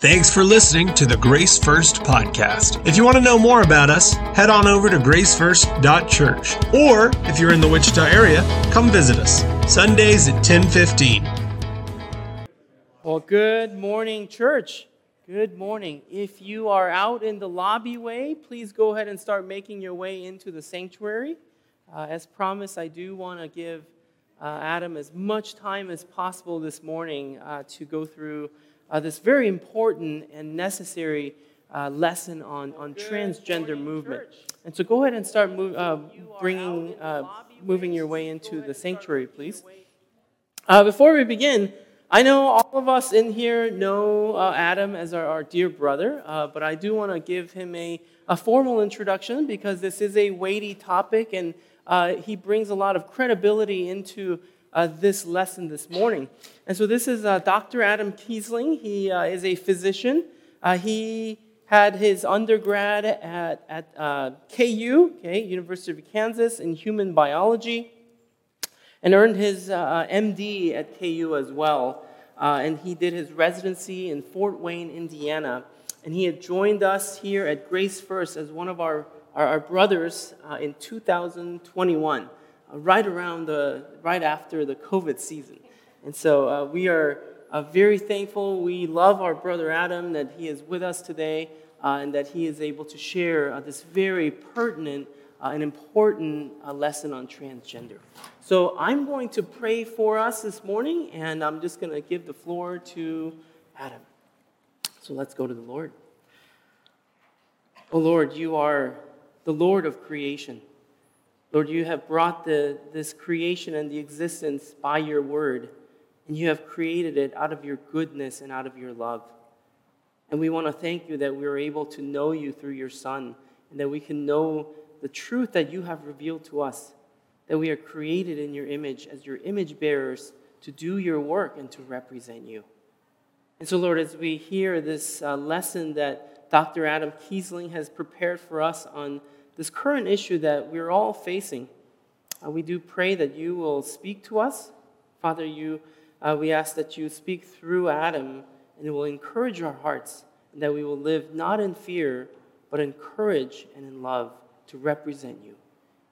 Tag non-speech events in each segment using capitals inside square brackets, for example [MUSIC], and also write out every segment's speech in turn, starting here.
Thanks for listening to the Grace First podcast. If you want to know more about us, head on over to gracefirst.church. Or if you're in the Wichita area, come visit us. Sundays at 1015. Well, good morning, church. Good morning. If you are out in the lobby way, please go ahead and start making your way into the sanctuary. Uh, as promised, I do want to give uh, Adam as much time as possible this morning uh, to go through uh, this very important and necessary uh, lesson on, on transgender movement. And so go ahead and start move, uh, bringing, uh, moving your way into the sanctuary, please. Uh, before we begin, I know all of us in here know uh, Adam as our, our dear brother, but I do want to give him a, a formal introduction because this is a weighty topic and he brings a lot of credibility into uh, this lesson this morning. And so this is uh, Dr. Adam Kiesling. He uh, is a physician. Uh, he had his undergrad at, at uh, KU, okay, University of Kansas, in human biology, and earned his uh, MD at KU as well. and he did his residency in Fort Wayne, Indiana. And he had joined us here at Grace First as one of our, our, our brothers in 2021 right around the, right after the COVID season. And so uh, we are uh, very thankful. We love our brother Adam that he is with us today uh, and that he is able to share uh, this very pertinent uh, and important uh, lesson on transgender. So I'm going to pray for us this morning, and I'm just going to give the floor to Adam. So let's go to the Lord. Oh Lord, you are the Lord of creation. Lord, you have brought the, this creation and the existence by your word, and you have created it out of your goodness and out of your love. And we want to thank you that we are able to know you through your Son, and that we can know the truth that you have revealed to us, that we are created in your image as your image bearers to do your work and to represent you. And so, Lord, as we hear this uh, lesson that Dr. Adam Kiesling has prepared for us on this current issue that we're all facing. Uh, we do pray that you will speak to us. Father, you, uh, we ask that you speak through Adam and it will encourage our hearts and that we will live not in fear, but in courage and in love to represent you.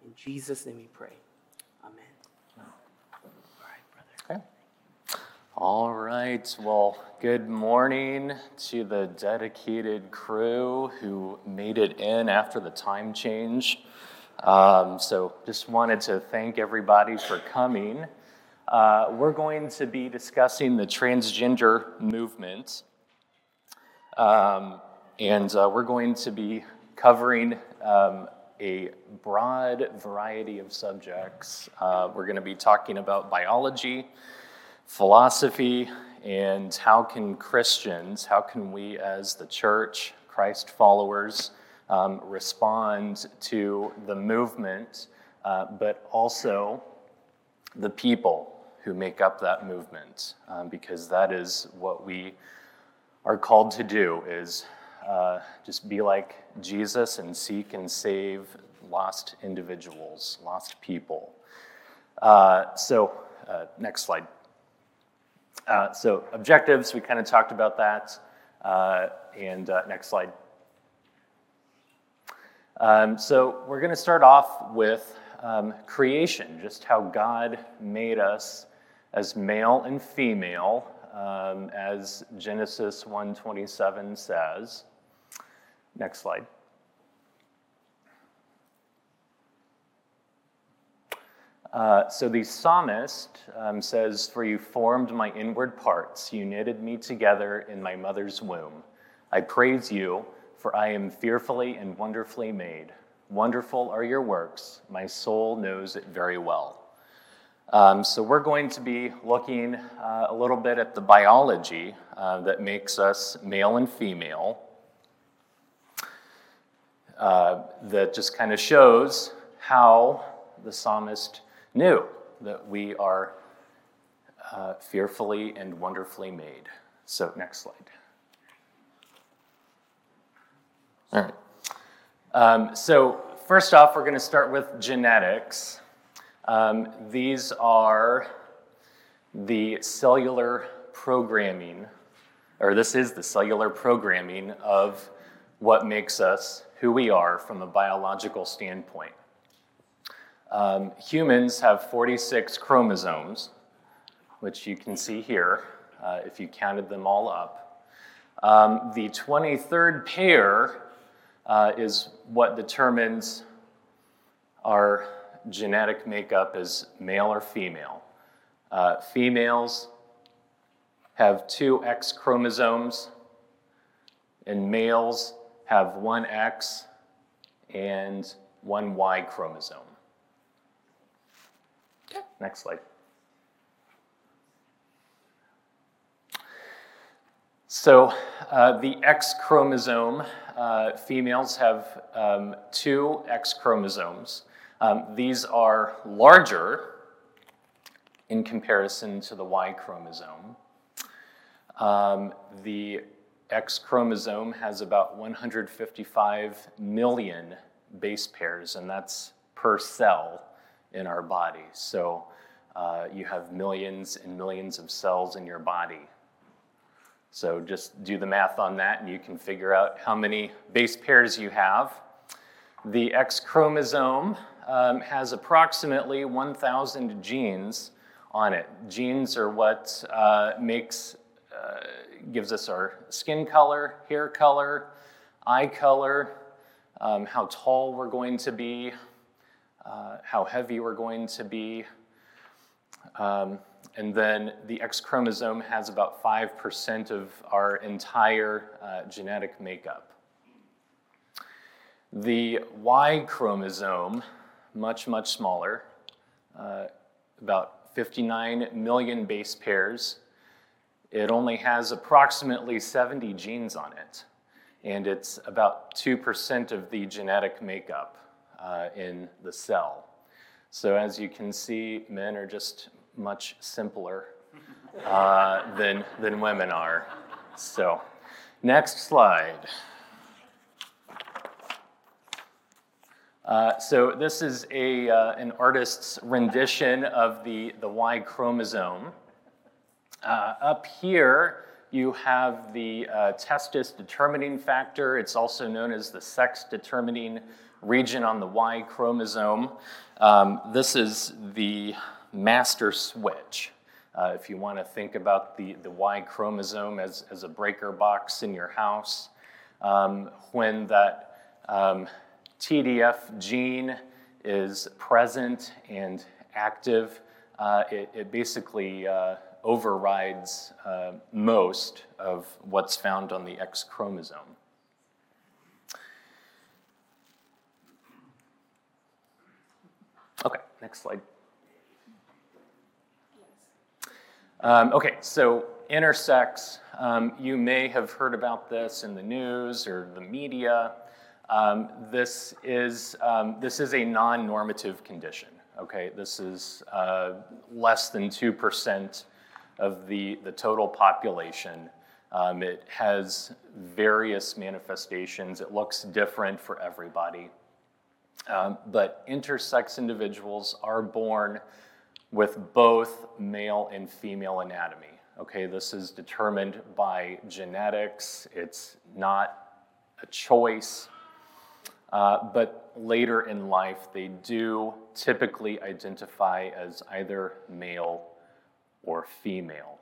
In Jesus' name we pray. Amen. All right, brother. Okay. All right. Well, Good morning to the dedicated crew who made it in after the time change. Um, so, just wanted to thank everybody for coming. Uh, we're going to be discussing the transgender movement, um, and uh, we're going to be covering um, a broad variety of subjects. Uh, we're going to be talking about biology, philosophy, and how can Christians, how can we as the church, Christ followers, um, respond to the movement, uh, but also the people who make up that movement, um, because that is what we are called to do is uh, just be like Jesus and seek and save lost individuals, lost people. Uh, so, uh, next slide. Uh, so objectives, we kind of talked about that. Uh, and uh, next slide. Um, so we're going to start off with um, creation, just how God made us as male and female, um, as Genesis 1:27 says. Next slide. Uh, so the psalmist um, says, For you formed my inward parts, you knitted me together in my mother's womb. I praise you, for I am fearfully and wonderfully made. Wonderful are your works, my soul knows it very well. Um, so, we're going to be looking uh, a little bit at the biology uh, that makes us male and female, uh, that just kind of shows how the psalmist knew that we are uh, fearfully and wonderfully made. So, next slide. All right. Um, so, first off, we're going to start with genetics. Um, these are the cellular programming or this is the cellular programming of what makes us who we are from a biological standpoint. Um, humans have 46 chromosomes, which you can see here uh, if you counted them all up. Um, the 23rd pair uh, is what determines our genetic makeup as male or female. Uh, females have two X chromosomes, and males have one X and one Y chromosome. Next slide. So, uh, the X chromosome, uh, females have um, two X chromosomes. Um, these are larger in comparison to the Y chromosome. Um, the X chromosome has about 155 million base pairs, and that's per cell in our body. So uh, you have millions and millions of cells in your body. So just do the math on that, and you can figure out how many base pairs you have. The X chromosome um, has approximately 1,000 genes on it. Genes are what uh, makes uh, gives us our skin color, hair color, eye color, um, how tall we're going to be, uh, how heavy we're going to be. Um, and then the X chromosome has about 5% of our entire uh, genetic makeup. The Y chromosome, much, much smaller, uh, about 59 million base pairs, it only has approximately 70 genes on it, and it's about 2% of the genetic makeup uh, in the cell. So, as you can see, men are just much simpler uh, [LAUGHS] than, than women are. So, next slide. Uh, so this is a, uh, an artist's rendition of the, the Y chromosome. Uh, up here, you have the uh, testis determining factor. It's also known as the sex determining region on the Y chromosome. Um, this is the master switch. Uh, if you want to think about the, the Y chromosome as, as a breaker box in your house, um, when that um, TDF gene is present and active, uh, it, it, basically uh, overrides uh, most of what's found on the X chromosome. Next slide. Um, okay, so intersex, um, you may have heard about this in the news or the media. Um, this, is, um, this is a non normative condition. Okay, this is uh, less than 2% of the, the total population. Um, it has various manifestations. It looks different for everybody. Um, but intersex individuals are born with both male and female anatomy. Okay, this is determined by genetics, it's not a choice. Uh, but later in life, they do typically identify as either male or female.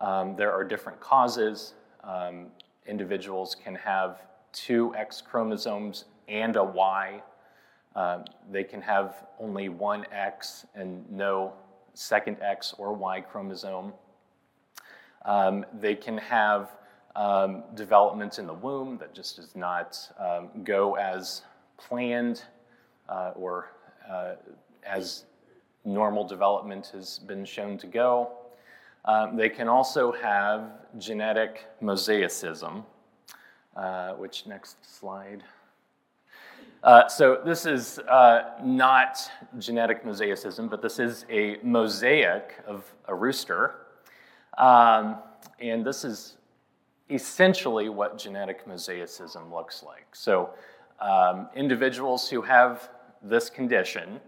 Um, there are different causes. Um, individuals can have two X chromosomes and a Y. Um, they can have only one X and no second X or Y chromosome. Um, they can have um, development in the womb that just does not um, go as planned uh, or uh, as normal development has been shown to go. Um, they can also have genetic mosaicism, uh, which next slide. Uh, so this is uh, not genetic mosaicism, but this is a mosaic of a rooster. Um, and this is essentially what genetic mosaicism looks like. So um, individuals who have this condition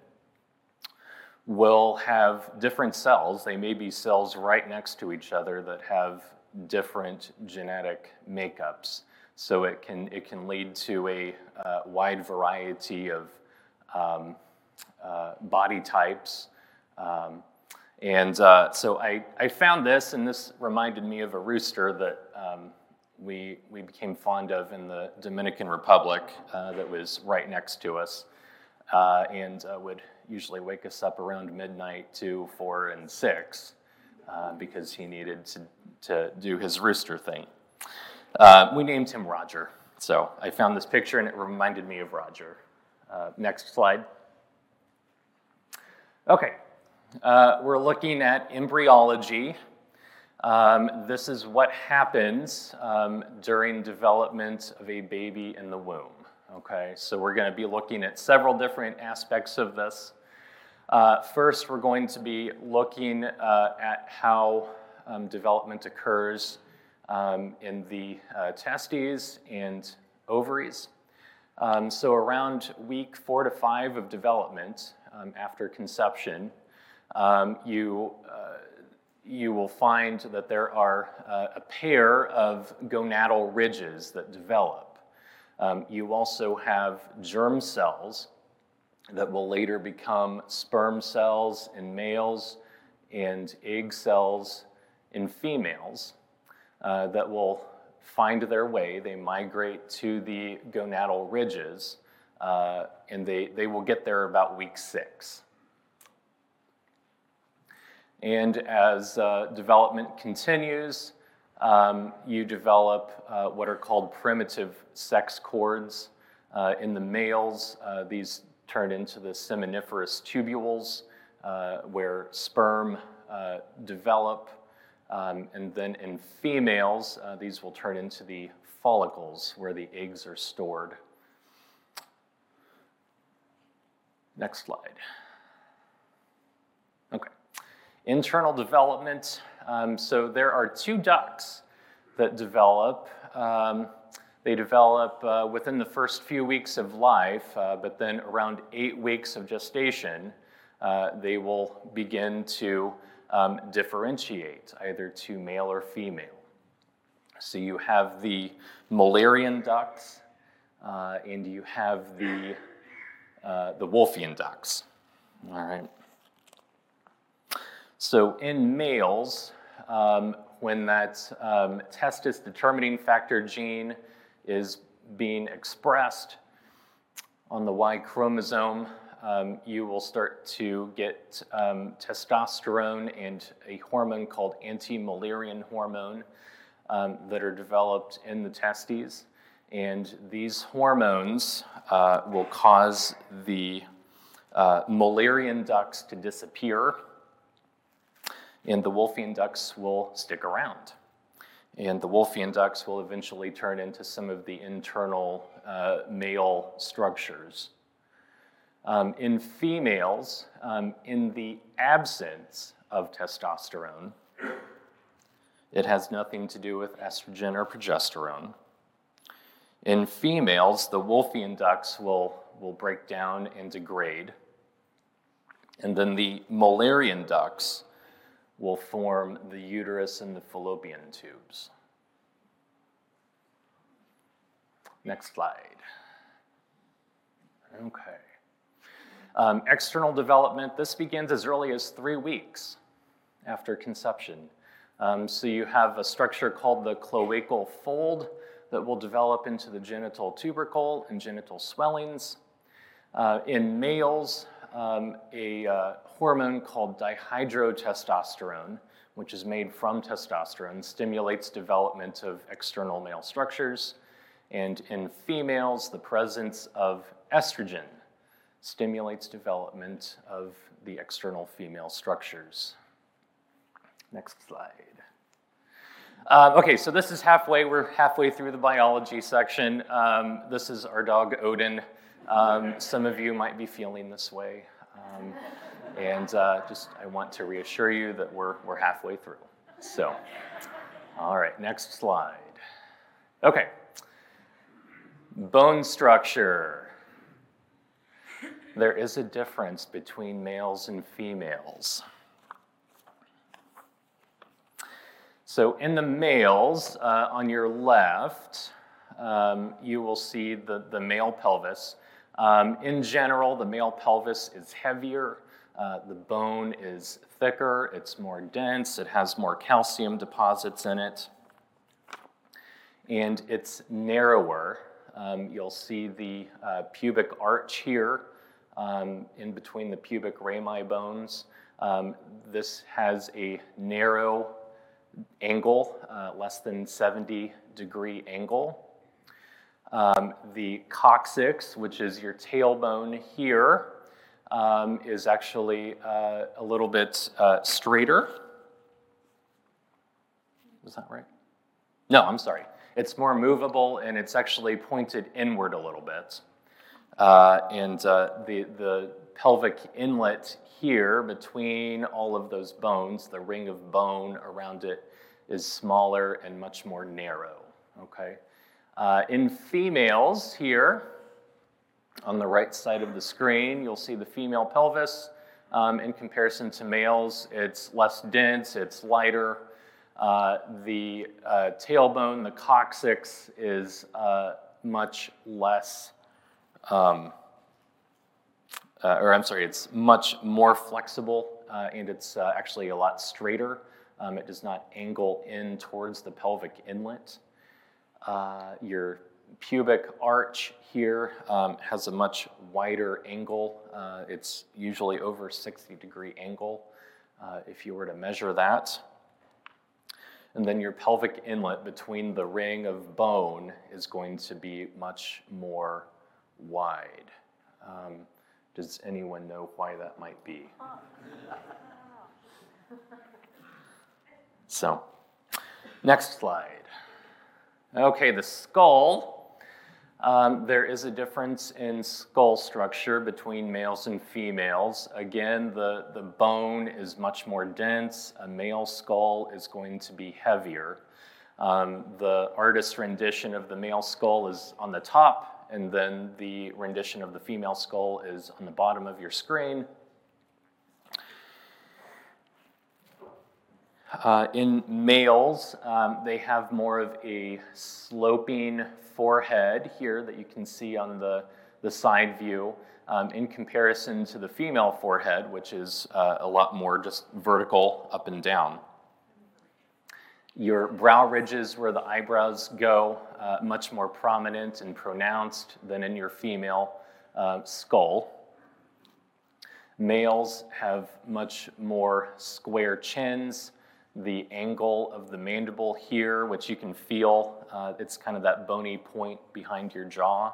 will have different cells. They may be cells right next to each other that have different genetic makeups. So it can, it can lead to a uh, wide variety of um, uh, body types. Um, and uh, so I, I found this, and this reminded me of a rooster that um, we, we became fond of in the Dominican Republic uh, that was right next to us uh, and uh, would usually wake us up around midnight, two, four, and six because he needed to, to do his rooster thing. Uh, we named him Roger. So I found this picture and it reminded me of Roger. Uh, next slide. Okay, uh, we're looking at embryology. Um, this is what happens um, during development of a baby in the womb. Okay, so we're going to be looking at several different aspects of this. Uh, first, we're going to be looking uh, at how um, development occurs um, in the uh, testes and ovaries. Um, so, around week four to five of development um, after conception, um, you, uh, you will find that there are uh, a pair of gonadal ridges that develop. Um, you also have germ cells that will later become sperm cells in males and egg cells in females uh, that will find their way. They migrate to the gonadal ridges, uh, and they, they will get there about week six. And as uh, development continues, um, you develop uh, what are called primitive sex cords. Uh, in the males, uh, these turn into the seminiferous tubules uh, where sperm develop. Um, and then in females, uh, these will turn into the follicles where the eggs are stored. Next slide. Okay. Internal development. Um, so there are two ducts that develop. Um, they develop uh, within the first few weeks of life, uh, but then around eight weeks of gestation, uh, they will begin to um, differentiate either to male or female. So you have the Mullerian ducts uh, and you have the, uh, the Wolffian ducts. All right. So in males, um, when that um, testis determining factor gene is being expressed on the Y chromosome, um, you will start to get um, testosterone and a hormone called anti-Mullerian hormone um, that are developed in the testes. And these hormones uh, will cause the uh, Mullerian ducts to disappear, and the Wolffian ducts will stick around. And the Wolffian ducts will eventually turn into some of the internal uh, male structures. Um, in females, um, in the absence of testosterone, it has nothing to do with estrogen or progesterone. In females, the Wolffian ducts will, will break down and degrade. And then the Mullerian ducts will form the uterus and the fallopian tubes. Next slide. Okay. Um, external development, this begins as early as three weeks after conception. Um, so you have a structure called the cloacal fold that will develop into the genital tubercle and genital swellings. Uh, in males, um, a uh, hormone called dihydrotestosterone, which is made from testosterone, stimulates development of external male structures. And in females, the presence of estrogen stimulates development of the external female structures. Next slide. Um, okay, so this is halfway. We're halfway through the biology section. Um, this is our dog Odin. Um, some of you might be feeling this way. Um, and uh, just, I want to reassure you that we're, we're halfway through. So, all right, next slide. Okay, bone structure. There is a difference between males and females. So, in the males, uh, on your left, um, you will see the, the male pelvis. Um, in general, the male pelvis is heavier, uh, the bone is thicker, it's more dense, it has more calcium deposits in it, and it's narrower. Um, you'll see the uh, pubic arch here um, in between the pubic rami bones. Um, this has a narrow angle, uh, less than 70 degree angle. Um, the coccyx, which is your tailbone here, um, is actually uh, a little bit uh, straighter. Was that right? No, I'm sorry. It's more movable and it's actually pointed inward a little bit. Uh, and uh, the, the pelvic inlet here between all of those bones, the ring of bone around it, is smaller and much more narrow. Okay? Uh, in females here, on the right side of the screen, you'll see the female pelvis. Um, in comparison to males, it's less dense, it's lighter. Uh, the uh, tailbone, the coccyx, is uh, much less, um, uh, or I'm sorry, it's much more flexible uh, and it's uh, actually a lot straighter. Um, it does not angle in towards the pelvic inlet. your pubic arch here um, has a much wider angle. Uh, it's usually over 60 degree angle uh, if you were to measure that. And then your pelvic inlet between the ring of bone is going to be much more wide. Um, does anyone know why that might be? [LAUGHS] So, next slide. Okay, the skull um, there is a difference in skull structure between males and females. Again, the, the bone is much more dense. A male skull is going to be heavier. Um, the artist's rendition of the male skull is on the top, and then the rendition of the female skull is on the bottom of your screen. Uh, in males, um, they have more of a sloping forehead here that you can see on the, the side view um, in comparison to the female forehead, which is uh, a lot more just vertical up and down. Your brow ridges, where the eyebrows go, uh, much more prominent and pronounced than in your female uh, skull. Males have much more square chins, the angle of the mandible here, which you can feel. Uh, it's kind of that bony point behind your jaw.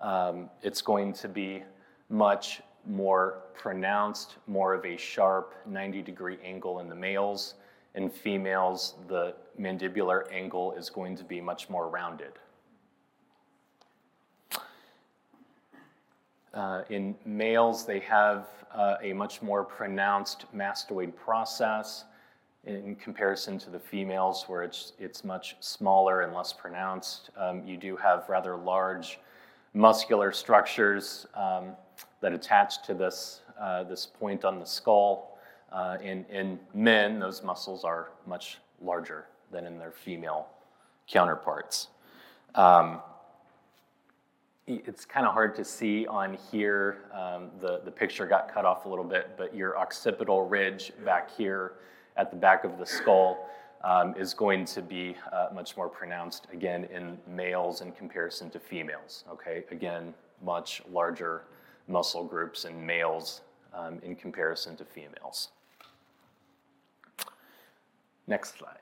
Um, it's going to be much more pronounced, more of a sharp 90 degree angle in the males. In females, the mandibular angle is going to be much more rounded. Uh, in males, they have uh, a much more pronounced mastoid process in comparison to the females, where it's, it's much smaller and less pronounced. Um, you do have rather large muscular structures um, that attach to this, uh, this point on the skull. Uh, in, in men, those muscles are much larger than in their female counterparts. Um, it's kind of hard to see on here. Um, the, the picture got cut off a little bit, but your occipital ridge back here at the back of the skull um, is going to be uh, much more pronounced, again, in males in comparison to females. Okay, again, much larger muscle groups in males um, in comparison to females. Next slide.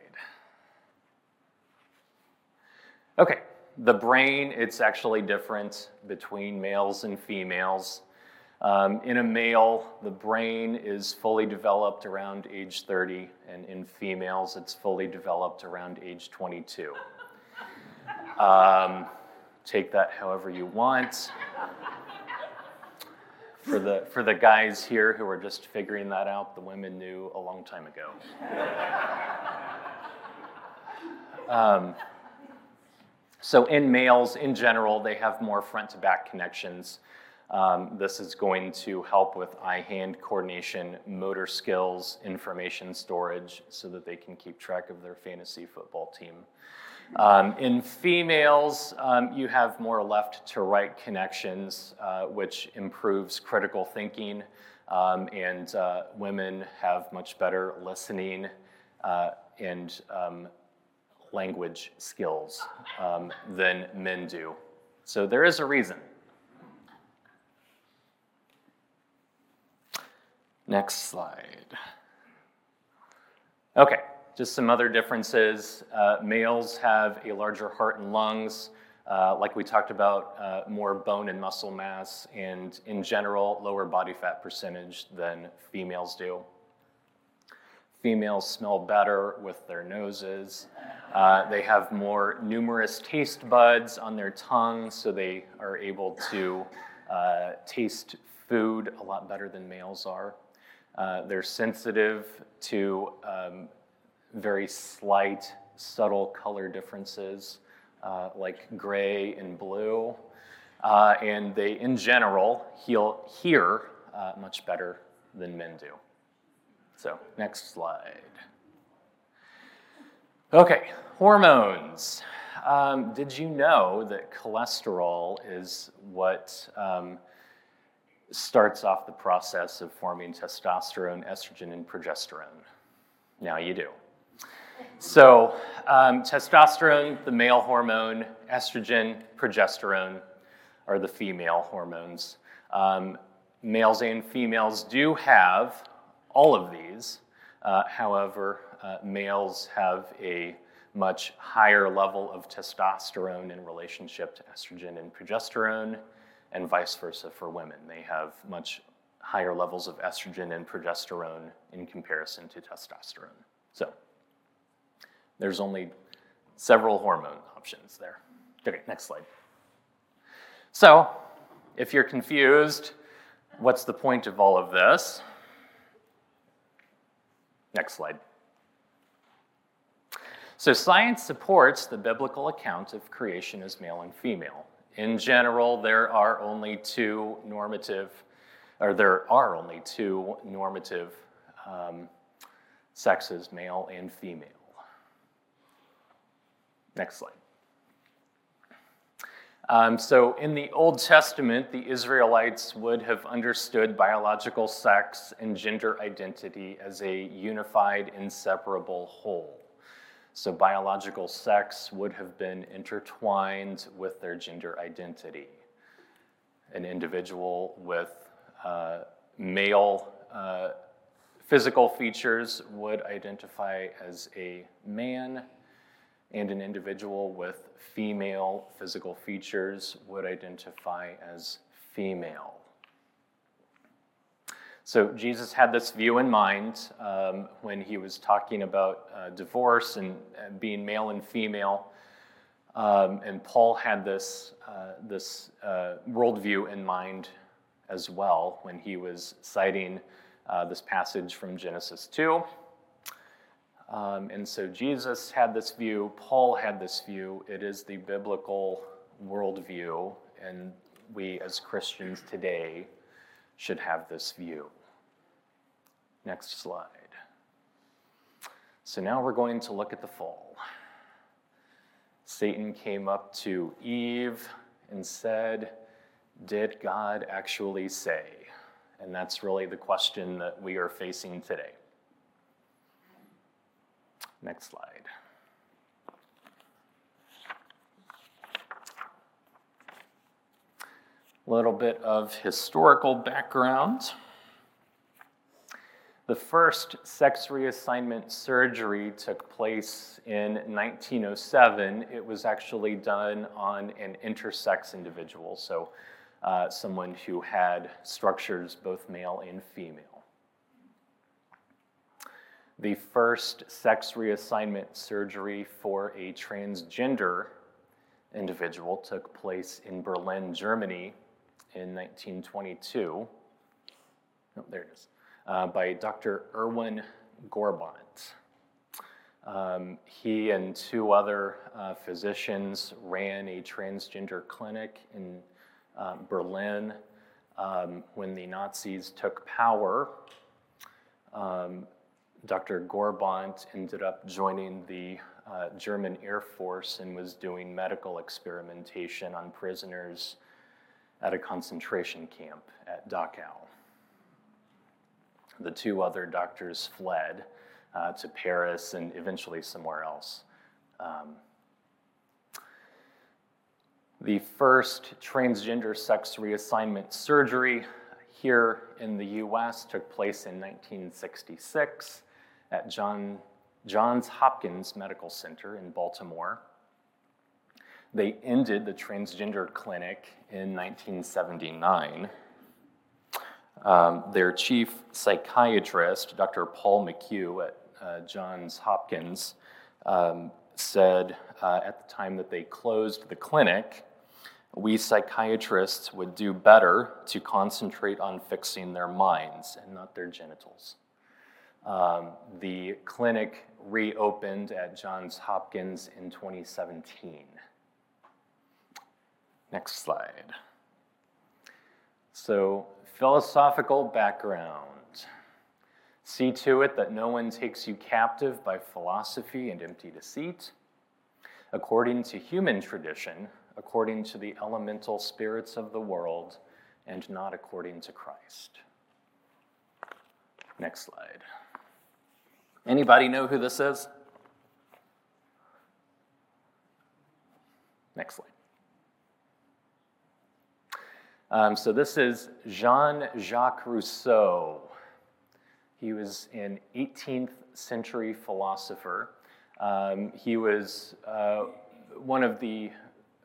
Okay, the brain, it's actually different between males and females. Um, in a male, the brain is fully developed around age 30, and in females, it's fully developed around age 22. Um, take that however you want. For the, for the guys here who are just figuring that out, the women knew a long time ago. [LAUGHS] Um, so, in males, in general, they have more front to back connections. Um, this is going to help with eye hand coordination, motor skills, information storage, so that they can keep track of their fantasy football team. Um, in females, um, you have more left to right connections, uh, which improves critical thinking, um, and uh, women have much better listening uh, and um, language skills um, than men do. So there is a reason. Next slide. Okay, just some other differences. Uh, males have a larger heart and lungs, uh, like we talked about, uh, more bone and muscle mass, and in general, lower body fat percentage than females do. Females smell better with their noses. Uh, they have more numerous taste buds on their tongue, so they are able to uh, taste food a lot better than males are. Uh, they're sensitive to um, very slight, subtle color differences uh, like gray and blue. Uh, and they, in general, heal, hear uh, much better than men do. So, next slide. Okay, hormones. Um, did you know that cholesterol is what um, starts off the process of forming testosterone, estrogen, and progesterone. Now you do. So, um, testosterone, the male hormone, estrogen, progesterone are the female hormones. Um, males and females do have all of these. Uh, however, uh, males have a much higher level of testosterone in relationship to estrogen and progesterone and vice versa for women. They have much higher levels of estrogen and progesterone in comparison to testosterone. So there's only several hormone options there. Okay, next slide. So if you're confused, what's the point of all of this? Next slide. So, science supports the biblical account of creation as male and female. In general, there are only two normative, or there are only two normative um, sexes, male and female. Next slide. Um, so, in the Old Testament, the Israelites would have understood biological sex and gender identity as a unified, inseparable whole. So, biological sex would have been intertwined with their gender identity. An individual with uh, male uh, physical features would identify as a man, and an individual with female physical features would identify as female. So Jesus had this view in mind um, when he was talking about uh, divorce and, and, being male and female. Um, and Paul had this, uh, this uh, worldview in mind as well when he was citing uh, this passage from Genesis 2. Um, and so Jesus had this view, Paul had this view. It is the biblical worldview, and we as Christians today should have this view. Next slide. So now we're going to look at the fall. Satan came up to Eve and said, Did God actually say? And that's really the question that we are facing today. Next slide. A little bit of historical background. The first sex reassignment surgery took place in 1907. It was actually done on an intersex individual, so uh, someone who had structures both male and female. The first sex reassignment surgery for a transgender individual took place in Berlin, Germany in 1922. Oh, there it is uh, by Dr. Erwin Gohrbandt. Um, he and two other uh, physicians ran a transgender clinic in uh, Berlin. Um, when the Nazis took power, um, Dr. Gohrbandt ended up joining the uh, German Air Force and was doing medical experimentation on prisoners at a concentration camp at Dachau. The two other doctors fled uh, to Paris and eventually somewhere else. Um, the first transgender sex reassignment surgery here in the US took place in 1966 at John, Johns Hopkins Medical Center in Baltimore. They ended the transgender clinic in 1979. Um, their chief psychiatrist, Dr. Paul McHugh at uh, Johns Hopkins, um, said uh, at the time that they closed the clinic, we psychiatrists would do better to concentrate on fixing their minds and not their genitals. Um, the clinic reopened at Johns Hopkins in 2017. Next slide. So, philosophical background. See to it that no one takes you captive by philosophy and empty deceit. According to human tradition, according to the elemental spirits of the world, and not according to Christ. Next slide. Anybody know who this is? Next slide. Um, so this is Jean Jacques Rousseau. He was an 18th century philosopher. Um, he was uh, one of the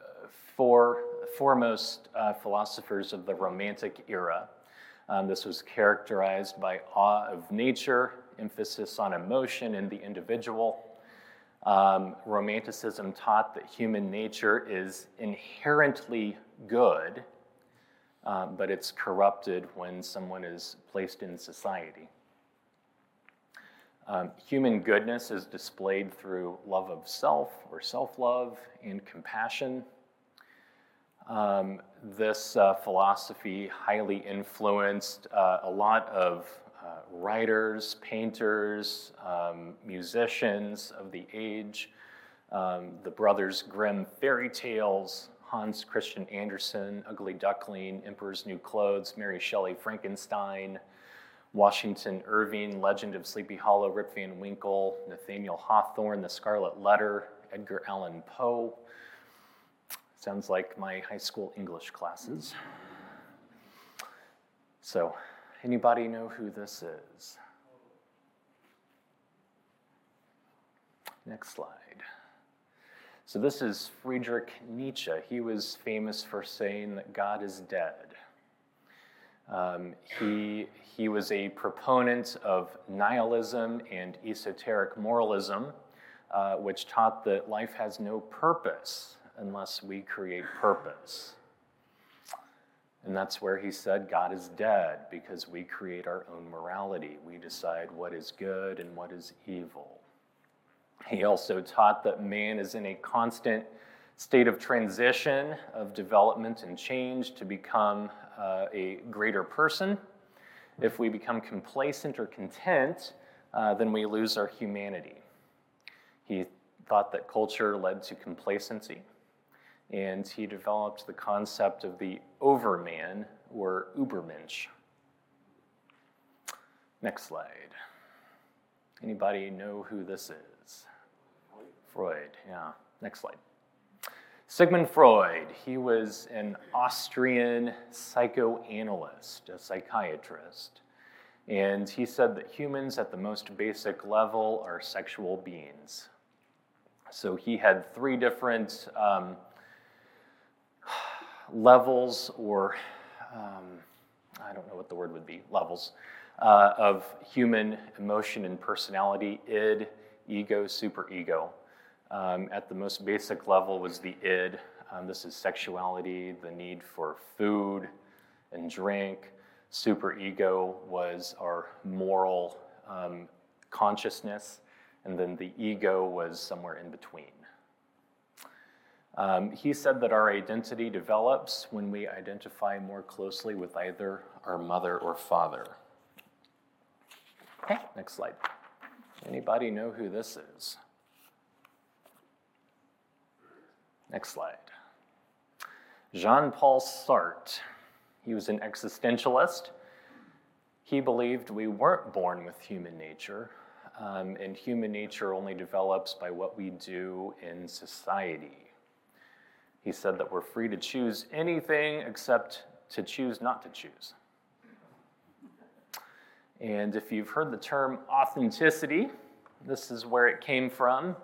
uh, four foremost uh, philosophers of the Romantic era. Um, this was characterized by awe of nature, emphasis on emotion in the individual. Um, Romanticism taught that human nature is inherently good, um, but it's corrupted when someone is placed in society. Um, human goodness is displayed through love of self or self love and compassion. Um, this uh, philosophy highly influenced uh, a lot of uh, writers, painters, um, musicians of the age. Um, the Brothers Grimm fairy tales, Hans Christian Andersen, Ugly Duckling, Emperor's New Clothes, Mary Shelley, Frankenstein, Washington Irving, Legend of Sleepy Hollow, Rip Van Winkle, Nathaniel Hawthorne, The Scarlet Letter, Edgar Allan Poe. Sounds like my high school English classes. So, Anybody know who this is? Next slide. So, this is Friedrich Nietzsche. He was famous for saying that God is dead. Um, he, he was a proponent of nihilism and esoteric moralism, uh, which taught that life has no purpose unless we create purpose. And that's where he said God is dead because we create our own morality. We decide what is good and what is evil. He also taught that man is in a constant state of transition, of development and change to become uh, a greater person. If we become complacent or content, uh, then we lose our humanity. He thought that culture led to complacency and he developed the concept of the overman or Ubermensch. Next slide. Anybody know who this is? Freud, yeah. Next slide. Sigmund Freud, he was an Austrian psychoanalyst, a psychiatrist. And he said that humans at the most basic level are sexual beings. So he had three different um, levels or um, I don't know what the word would be, levels uh, of human emotion and personality id, ego, superego. Um, at the most basic level was the id. Um, this is sexuality, the need for food and drink. Superego was our moral um, consciousness, and then the ego was somewhere in between. Um, he said that our identity develops when we identify more closely with either our mother or father. Okay, next slide. Anybody know who this is? Next slide. Jean Paul Sartre. He was an existentialist. He believed we weren't born with human nature, um, and human nature only develops by what we do in society. He said that we're free to choose anything except to choose not to choose. And if you've heard the term authenticity, this is where it came from.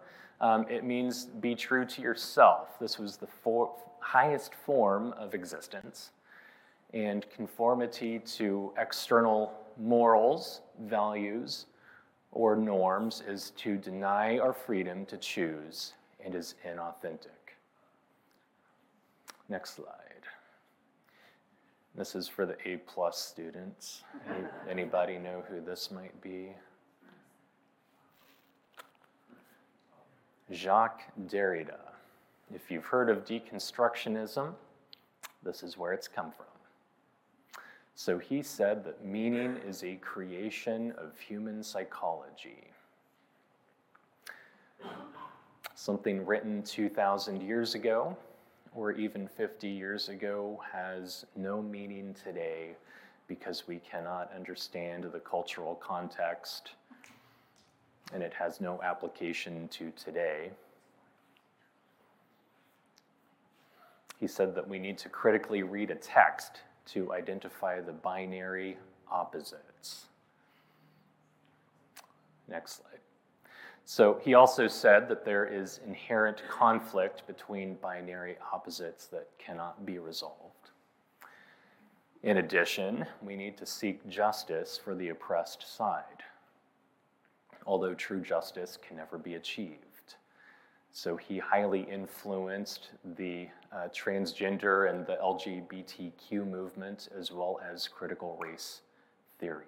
Um, it means be true to yourself. This was the for- highest form of existence. And conformity to external morals, values, or norms is to deny our freedom to choose and is inauthentic. Next slide. This is for the A plus students. Any, anybody know who this might be? Jacques Derrida. If you've heard of deconstructionism, this is where it's come from. So he said that meaning is a creation of human psychology. Something written 2,000 years ago or even 50 years ago has no meaning today because we cannot understand the cultural context and it has no application to today. He said that we need to critically read a text to identify the binary opposites. Next slide. So he also said that there is inherent conflict between binary opposites that cannot be resolved. In addition, we need to seek justice for the oppressed side, although true justice can never be achieved. So he highly influenced the uh, transgender and the LGBTQ movement as well as critical race theory.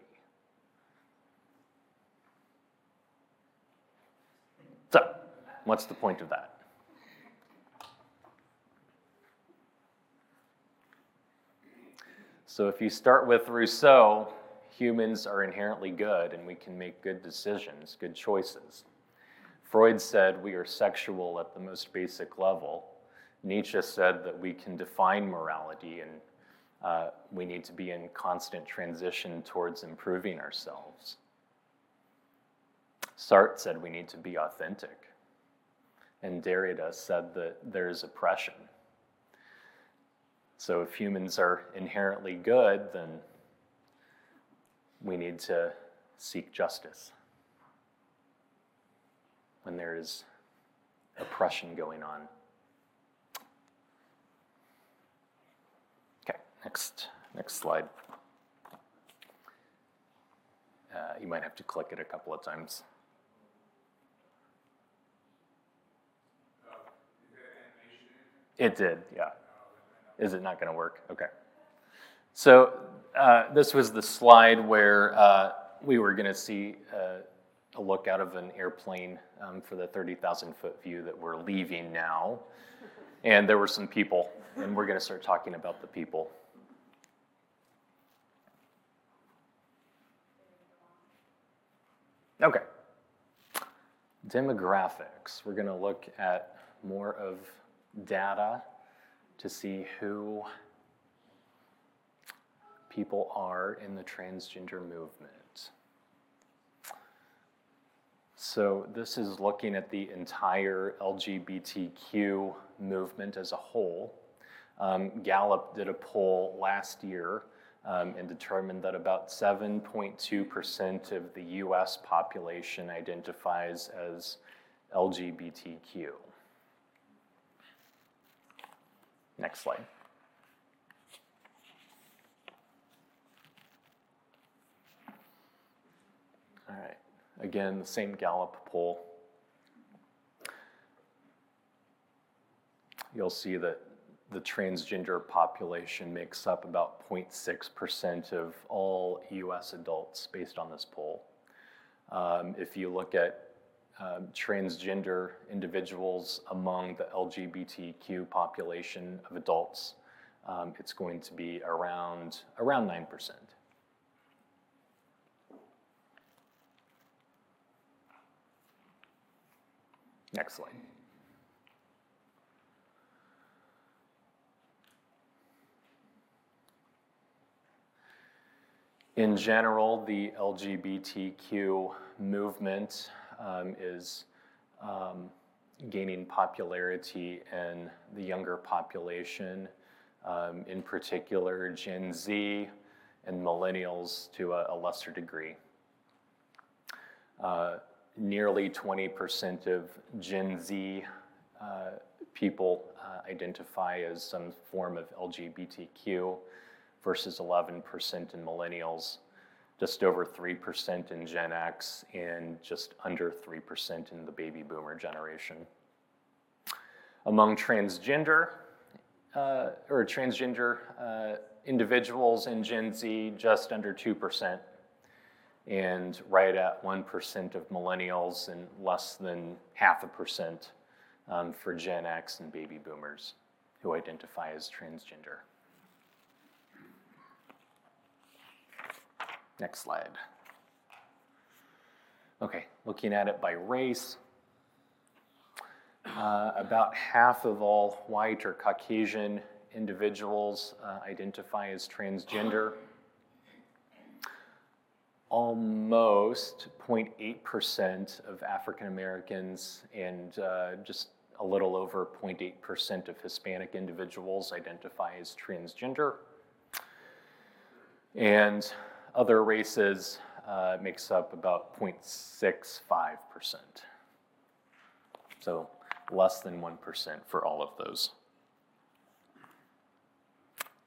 So, what's the point of that? So, if you start with Rousseau, humans are inherently good and we can make good decisions, good choices. Freud said we are sexual at the most basic level. Nietzsche said that we can define morality and uh, we need to be in constant transition towards improving ourselves. Sartre said we need to be authentic. And Derrida said that there's oppression. So if humans are inherently good, then we need to seek justice when there is oppression going on. Okay, next, next slide. Uh, you might have to click it a couple of times. It did, yeah. Is it not going to work? Okay. So uh, this was the slide where uh, we were going to see uh, a look out of an airplane um, for the 30,000 foot view that we're leaving now. And there were some people, and we're going to start talking about the people. Okay. Demographics. We're going to look at more of data to see who people are in the transgender movement. So, this is looking at the entire LGBTQ movement as a whole. Um, Gallup did a poll last year um, and determined that about 7.2% of the US population identifies as LGBTQ. Next slide. All right, again, the same Gallup poll. You'll see that the transgender population makes up about 0.6% of all US adults based on this poll. Um, if you look at um, transgender individuals among the LGBTQ population of adults, um, it's going to be around, around 9%. Next slide. In general, the LGBTQ movement um, is um, gaining popularity in the younger population, um, in particular Gen Z and millennials to a, a lesser degree. Uh, nearly 20% of Gen Z uh, people uh, identify as some form of LGBTQ versus 11% in millennials, just over 3% in Gen X, and just under 3% in the baby boomer generation. Among transgender uh, or transgender uh, individuals in Gen Z, just under 2%, and right at 1% of millennials, and less than half a percent um, for Gen X and baby boomers who identify as transgender. Next slide. Okay, looking at it by race, uh, about half of all white or Caucasian individuals uh, identify as transgender. Almost 0.8% of African Americans and uh, just a little over 0.8% of Hispanic individuals identify as transgender. And other races uh, makes up about 0.65%. So less than 1% for all of those.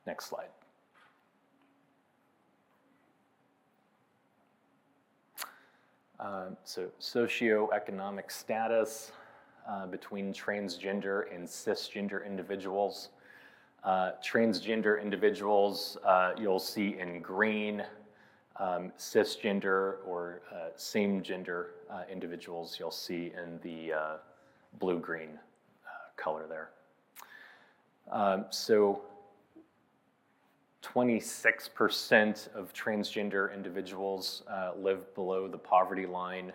Next slide. Uh, so socioeconomic status uh, between transgender and cisgender individuals. Uh, transgender individuals uh, you'll see in green, um, cisgender or uh, same gender uh, individuals you'll see in the uh, blue green uh, color there. Um, so 26% of transgender individuals uh, live below the poverty line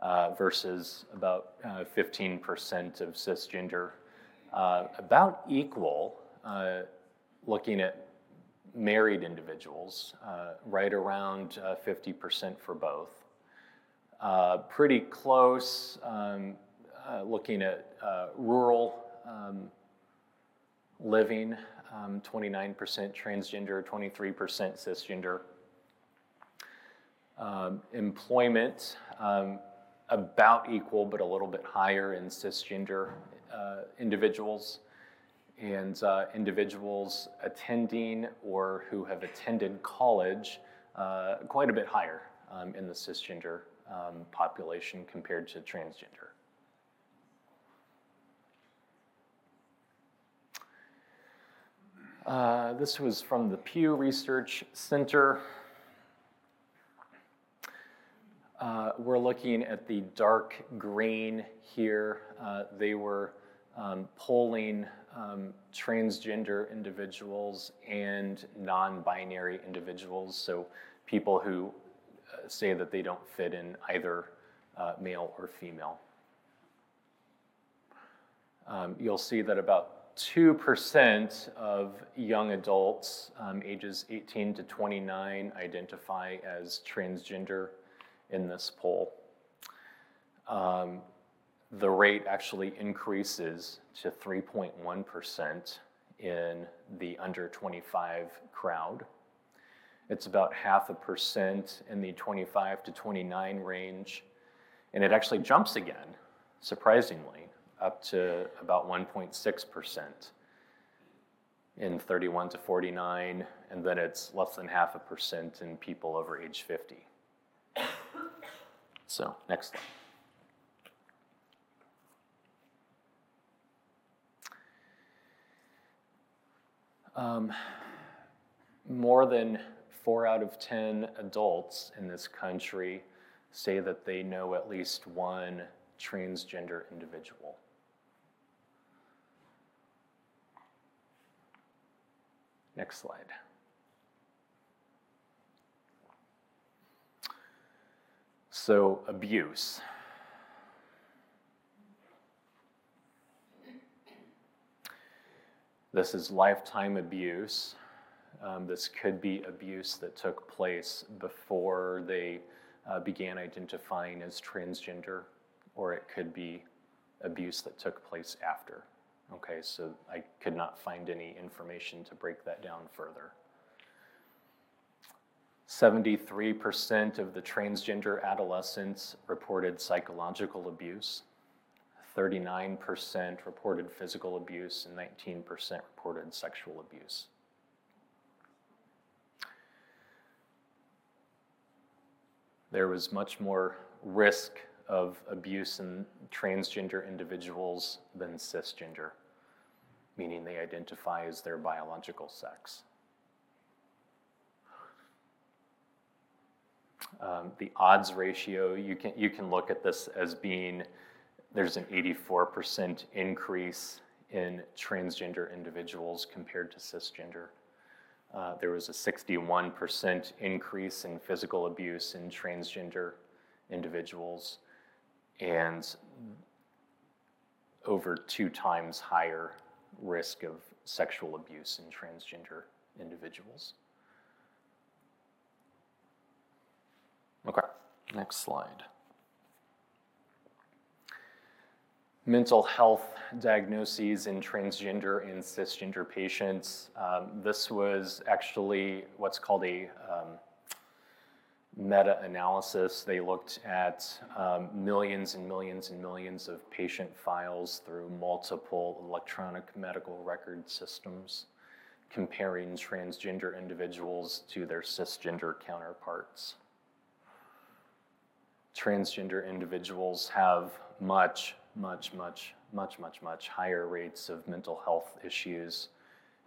uh, versus about 15% of cisgender. about equal, looking at married individuals, uh, right around uh, 50% for both. Uh, pretty close, um, uh, looking at uh, rural um, living, um, 29% transgender, 23% cisgender. Um, employment, um, about equal, but a little bit higher in cisgender uh, individuals and uh, individuals attending or who have attended college uh, quite a bit higher um, in the cisgender um, population compared to transgender. Uh, this was from the Pew Research Center. Uh, we're looking at the dark green here. Uh, they were um, polling um, transgender individuals and non binary individuals, so people who uh, say that they don't fit in either uh, male or female. Um, you'll see that about 2% of young adults um, ages 18 to 29 identify as transgender in this poll. The rate actually increases to 3.1% in the under 25 crowd. It's about half a percent in the 25 to 29 range. And it actually jumps again, surprisingly, up to about 1.6% in 31 to 49, and then it's less than half a percent in people over age 50. So, next slide. Um, more than four out of 10 adults in this country say that they know at least one transgender individual. Next slide. So, abuse. This is lifetime abuse. Um, this could be abuse that took place before they uh, began identifying as transgender, or it could be abuse that took place after. Okay, so I could not find any information to break that down further. 73% of the transgender adolescents reported psychological abuse. 39% reported physical abuse, and 19% reported sexual abuse. There was much more risk of abuse in transgender individuals than cisgender, meaning they identify as their biological sex. Um, the odds ratio, you can, you can look at this as being there's an 84% increase in transgender individuals compared to cisgender. Uh, there was a 61% increase in physical abuse in transgender individuals and over two times higher risk of sexual abuse in transgender individuals. Okay, next slide. Mental health diagnoses in transgender and cisgender patients. Um, this was actually what's called a um, meta analysis. They looked at um, millions and millions and millions of patient files through multiple electronic medical record systems, comparing transgender individuals to their cisgender counterparts. Transgender individuals have much much, much, much, much, much higher rates of mental health issues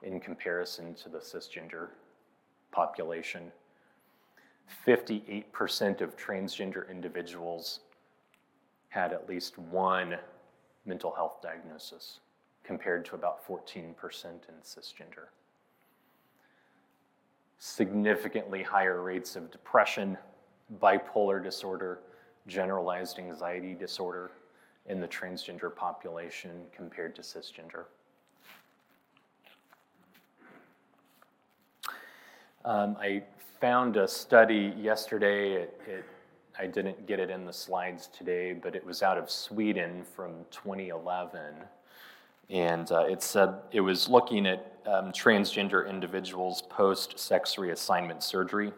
in comparison to the cisgender population. 58% of transgender individuals had at least one mental health diagnosis, compared to about 14% in cisgender. Significantly higher rates of depression, bipolar disorder, generalized anxiety disorder, in the transgender population compared to cisgender. Um, I found a study yesterday. It, it, I didn't get it in the slides today, but it was out of Sweden from 2011. And uh, it said it was looking at um, transgender individuals post sex reassignment surgery.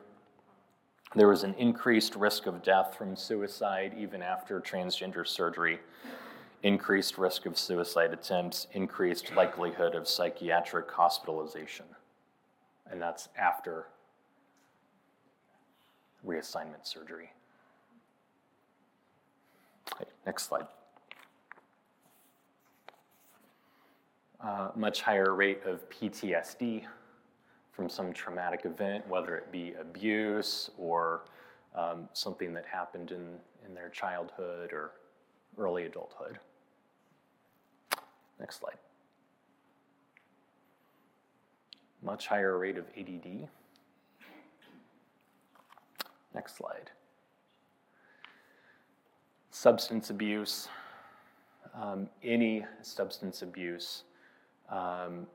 There was an increased risk of death from suicide even after transgender surgery, increased risk of suicide attempts, increased likelihood of psychiatric hospitalization. And that's after reassignment surgery. Okay, next slide. Uh, much higher rate of PTSD from some traumatic event, whether it be abuse or um, something that happened in, in their childhood or early adulthood. Next slide. Much higher rate of ADD. Next slide. Substance abuse. Um, any substance abuse um,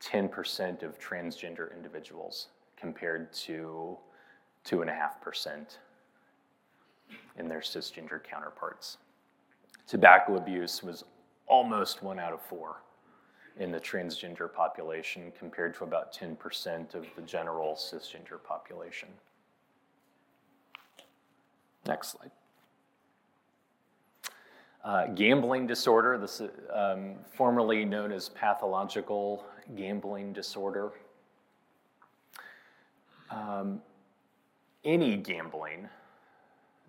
10% of transgender individuals compared to 2.5% in their cisgender counterparts. Tobacco abuse was almost one out of four in the transgender population compared to about 10% of the general cisgender population. Next slide. Uh, gambling disorder, this um, formerly known as pathological gambling disorder. Um, any gambling,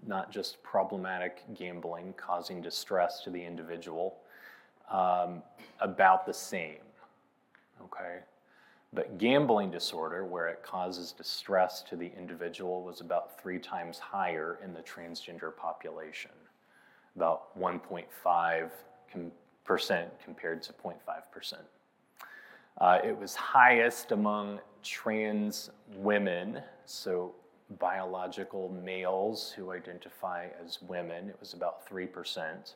not just problematic gambling causing distress to the individual, um, about the same. Okay? But gambling disorder, where it causes distress to the individual, was about three times higher in the transgender population. about 1.5 com- percent compared to 0.5 percent. Uh, it was highest among trans women, so biological males who identify as women. It was about 3%.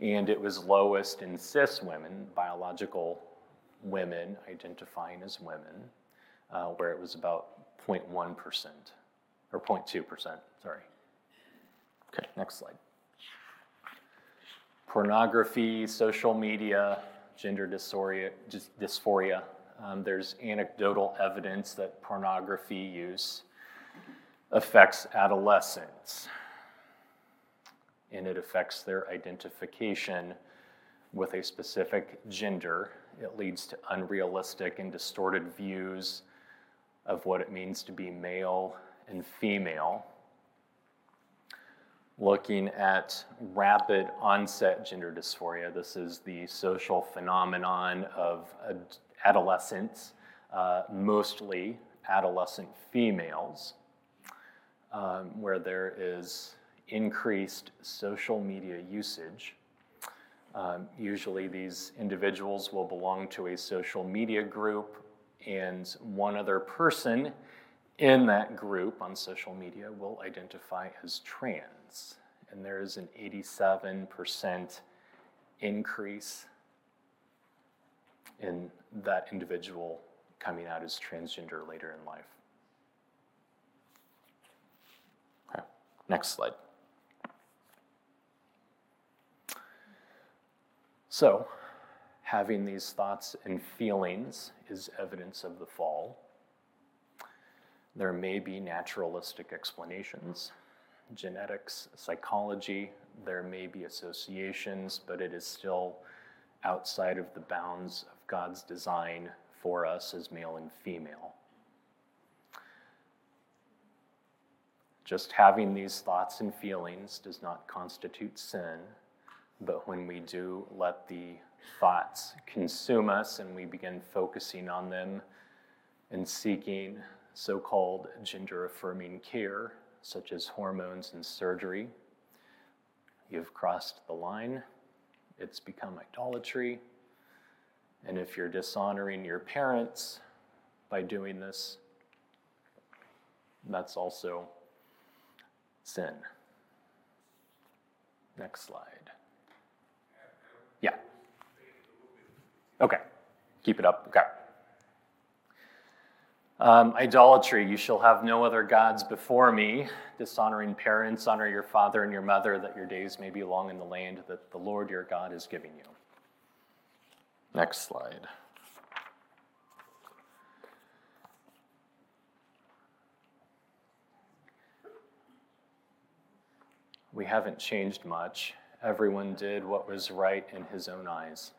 And it was lowest in cis women, biological women identifying as women, uh, where it was about 0.1% or 0.2%, sorry. Okay, next slide. Pornography, social media, gender dysphoria. dysphoria. Um, there's anecdotal evidence that pornography use affects adolescents, and it affects their identification with a specific gender. It leads to unrealistic and distorted views of what it means to be male and female. Looking at rapid onset gender dysphoria, this is the social phenomenon of adolescents, uh, mostly adolescent females, um, where there is increased social media usage. Um, usually, these individuals will belong to a social media group, and one other person in that group on social media will identify as trans. And there is an 87% increase in that individual coming out as transgender later in life. Okay. Next slide. So, having these thoughts and feelings is evidence of the fall. There may be naturalistic explanations, genetics, psychology, there may be associations, but it is still outside of the bounds of God's design for us as male and female. Just having these thoughts and feelings does not constitute sin, but when we do let the thoughts consume us and we begin focusing on them and seeking so called gender affirming care, such as hormones and surgery, you've crossed the line. It's become idolatry. And if you're dishonoring your parents by doing this, that's also sin. Next slide. Yeah. Okay. Keep it up. Okay. Um, idolatry, you shall have no other gods before me. Dishonoring parents, honor your father and your mother, that your days may be long in the land that the Lord your God is giving you. Next slide. We haven't changed much. Everyone did what was right in his own eyes.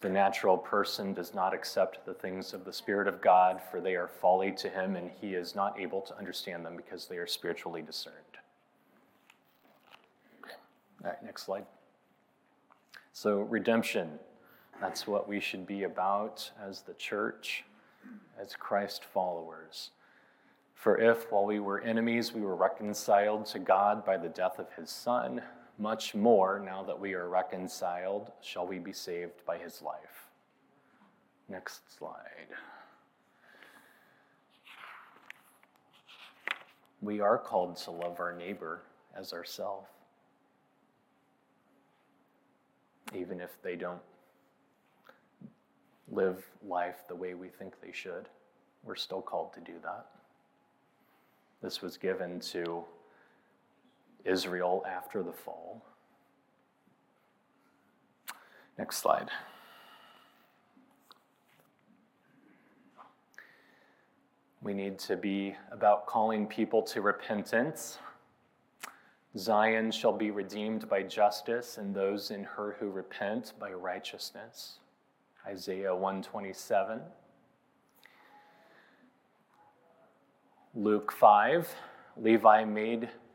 The natural person does not accept the things of the Spirit of God, for they are folly to him, and he is not able to understand them because they are spiritually discerned. All right, next slide. So, redemption. That's what we should be about as the church, as Christ followers. For if, while we were enemies, we were reconciled to God by the death of his Son, much more, now that we are reconciled, shall we be saved by his life. Next slide. We are called to love our neighbor as ourselves, even if they don't live life the way we think they should. We're still called to do that. This was given to Israel after the fall. Next slide. We need to be about calling people to repentance. Zion shall be redeemed by justice, and those in her who repent by righteousness. Isaiah 127. Luke 5, Levi made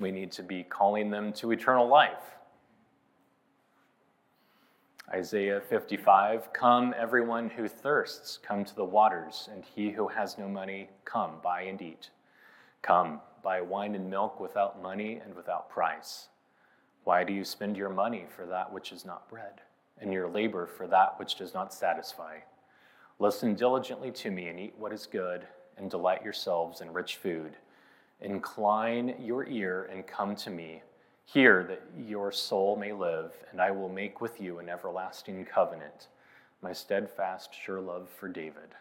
We need to be calling them to eternal life. Isaiah 55 Come, everyone who thirsts, come to the waters, and he who has no money, come, buy and eat. Come, buy wine and milk without money and without price. Why do you spend your money for that which is not bread, and your labor for that which does not satisfy? Listen diligently to me and eat what is good, and delight yourselves in rich food. Incline your ear and come to me. Hear that your soul may live, and I will make with you an everlasting covenant, my steadfast, sure love for David.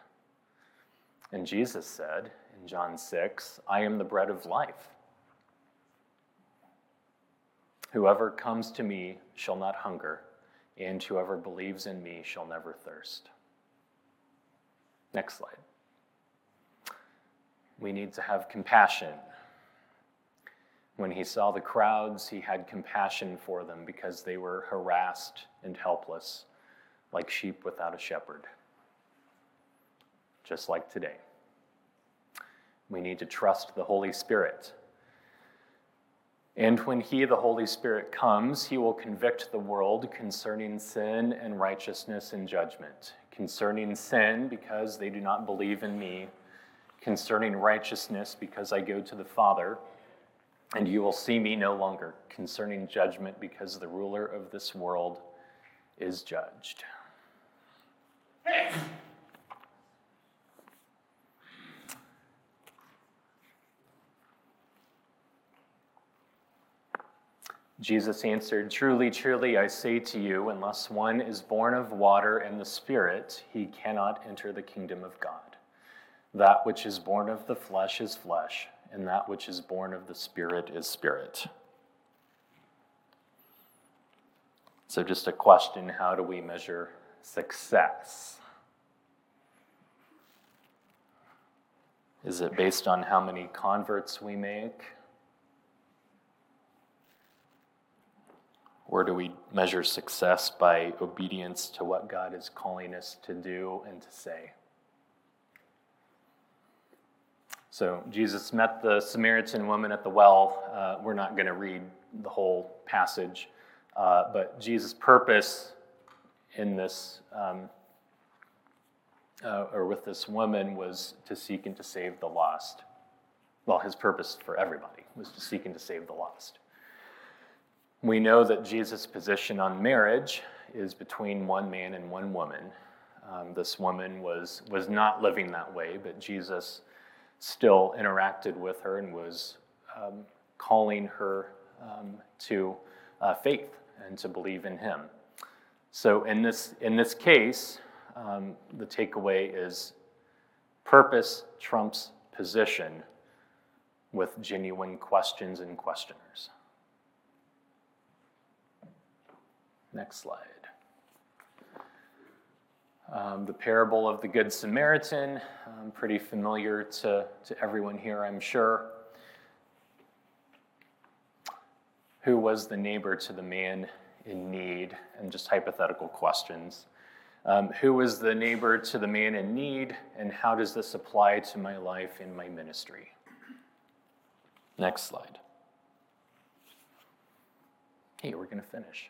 And Jesus said in John 6, I am the bread of life. Whoever comes to me shall not hunger, and whoever believes in me shall never thirst. Next slide. We need to have compassion when he saw the crowds, he had compassion for them because they were harassed and helpless, like sheep without a shepherd. Just like today. We need to trust the Holy Spirit. And when He, the Holy Spirit, comes, He will convict the world concerning sin and righteousness and judgment. Concerning sin, because they do not believe in me. Concerning righteousness, because I go to the Father and you will see me no longer concerning judgment because the ruler of this world is judged. Jesus answered, Truly, truly, I say to you, unless one is born of water and the Spirit, he cannot enter the kingdom of God. That which is born of the flesh is flesh and that which is born of the Spirit is spirit. So, just a question how do we measure success? Is it based on how many converts we make? Or do we measure success by obedience to what God is calling us to do and to say? So Jesus met the Samaritan woman at the well. Uh, we're not going to read the whole passage, uh, but Jesus' purpose in this, um, uh, or with this woman, was to seek and to save the lost. Well, his purpose for everybody was to seek and to save the lost. We know that Jesus' position on marriage is between one man and one woman. Um, this woman was, was not living that way, but Jesus still interacted with her and was um, calling her um, to uh, faith and to believe in him. So in this in this case, um, the takeaway is purpose trumps position with genuine questions and questioners. Next slide. Um, the parable of the Good Samaritan, um, pretty familiar to, to everyone here, I'm sure. Who was the neighbor to the man in need? And just hypothetical questions. Um, who was the neighbor to the man in need, and how does this apply to my life and my ministry? Next slide. Hey, we're going to finish.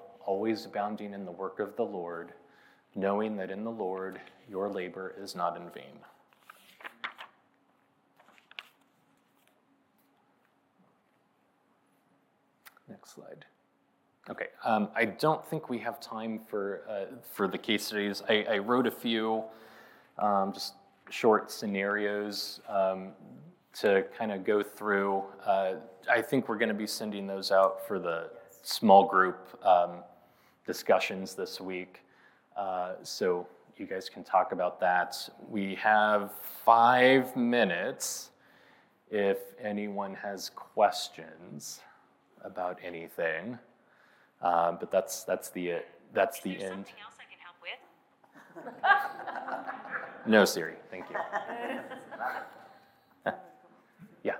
always abounding in the work of the Lord, knowing that in the Lord your labor is not in vain. Next slide. Okay, um, I don't think we have time for, uh, for the case studies. I, I wrote a few um, just short scenarios um, to kind of go through. Uh, I think we're going to be sending those out for the small group um, discussions this week. Uh, so you guys can talk about that. We have five minutes if anyone has questions about anything. Uh, but that's that's the that's the Is there end. something else I can help with? No, Siri. Thank you. [LAUGHS] yeah.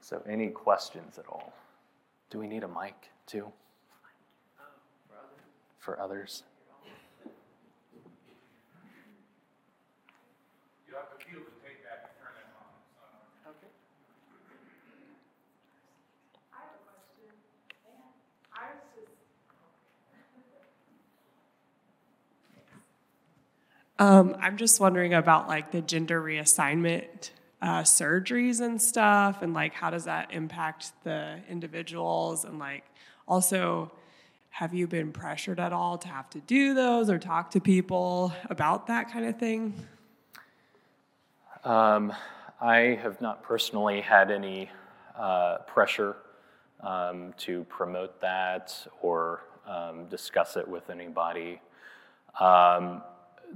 So, any questions at all? Do we need a mic too? For others? You have to feel the tape back and turn that on. Okay. I have a question. I was just. Um, I'm just wondering about like the gender reassignment uh, surgeries and stuff, and like how does that impact the individuals, and like also, have you been pressured at all to have to do those or talk to people about that kind of thing? Um, I have not personally had any uh, pressure um, to promote that or um, discuss it with anybody. Um,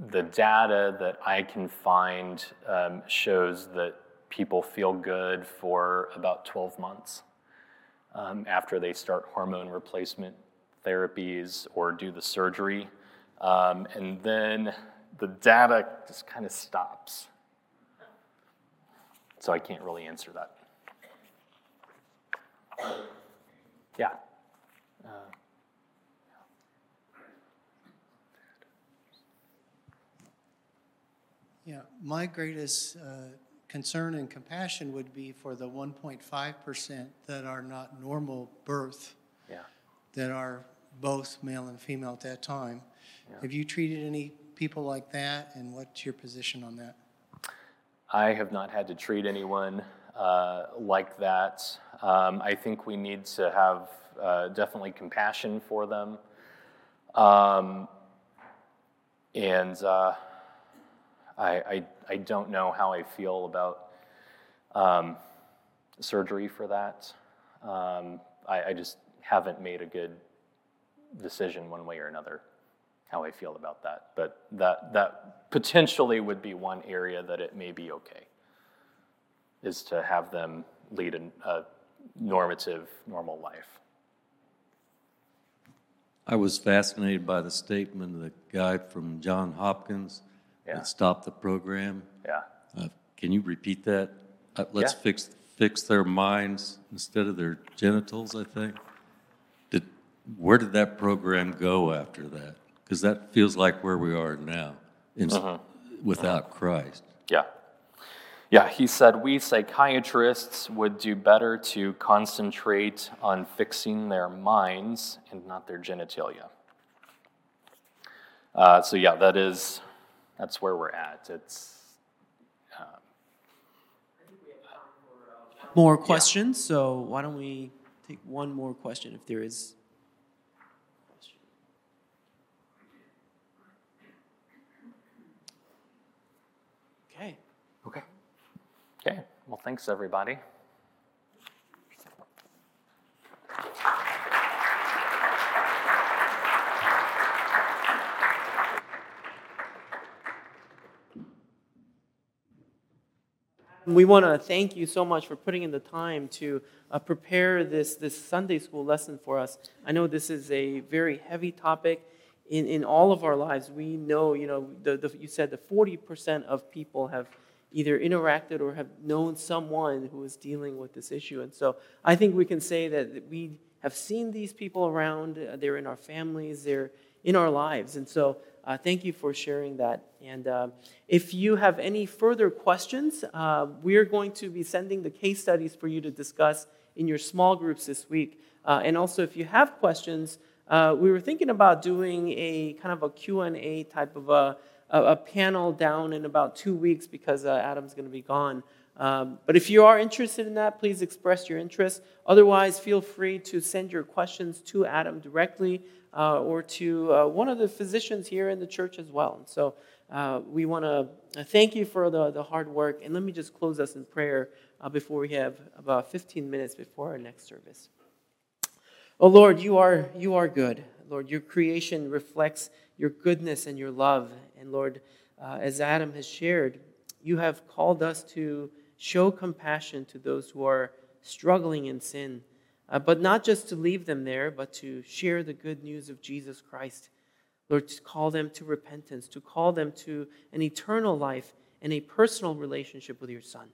the data that I can find um, shows that people feel good for about 12 months um, after they start hormone replacement therapies or do the surgery. Um, and then the data just kind of stops. So I can't really answer that. Yeah. Uh, Yeah, my greatest uh, concern and compassion would be for the 1.5% that are not normal birth. That are both male and female at that time. Yeah. Have you treated any people like that, and what's your position on that? I have not had to treat anyone uh, like that. Um, I think we need to have uh, definitely compassion for them. Um, and uh, I, I, I don't know how I feel about um, surgery for that. Um, I, I just haven't made a good decision one way or another how I feel about that. But that, that potentially would be one area that it may be okay, is to have them lead a, a normative, normal life. I was fascinated by the statement of the guy from John Hopkins Yeah. that stopped the program. Yeah. Uh, can you repeat that? Uh, let's Yeah. fix fix their minds instead of their genitals. I think. Did where did that program go after that? Because that feels like where we are now, in, Uh-huh. without Christ. Yeah. Yeah, he said we psychiatrists would do better to concentrate on fixing their minds and not their genitalia. Uh, so yeah, that is that's where we're at. It's More questions, so why don't we take one more question if there is. Okay. okay. Okay. Well, thanks everybody. We want to thank you so much for putting in the time to uh, prepare this, this Sunday school lesson for us. I know this is a very heavy topic in, in all of our lives. We know, you know, the, the, you said that 40% of people have either interacted or have known someone who is dealing with this issue. And so I think we can say that we have seen these people around. Uh, they're in our families, they're in our lives. And so uh, thank you for sharing that. And uh, if you have any further questions, uh, we're going to be sending the case studies for you to discuss in your small groups this week. Uh, and also, if you have questions, uh, we were thinking about doing a kind of a Q&A type of a, a, a panel down in about two weeks because uh, Adam's going to be gone. Um, but if you are interested in that, please express your interest. Otherwise, feel free to send your questions to Adam directly uh, or to uh, one of the physicians here in the church as well. And so uh, we want to thank you for the, the hard work. And let me just close us in prayer uh, before we have about 15 minutes before our next service. Oh Lord, you are, you are good. Lord, your creation reflects your goodness and your love. And Lord, uh, as Adam has shared, you have called us to show compassion to those who are struggling in sin uh, but not just to leave them there, but to share the good news of Jesus Christ. Lord, to call them to repentance, to call them to an eternal life and a personal relationship with your Son.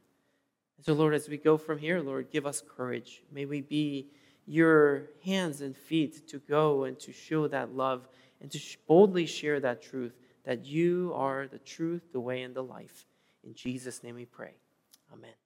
So, Lord, as we go from here, Lord, give us courage. May we be your hands and feet to go and to show that love and to boldly share that truth that you are the truth, the way, and the life. In Jesus' name we pray. Amen.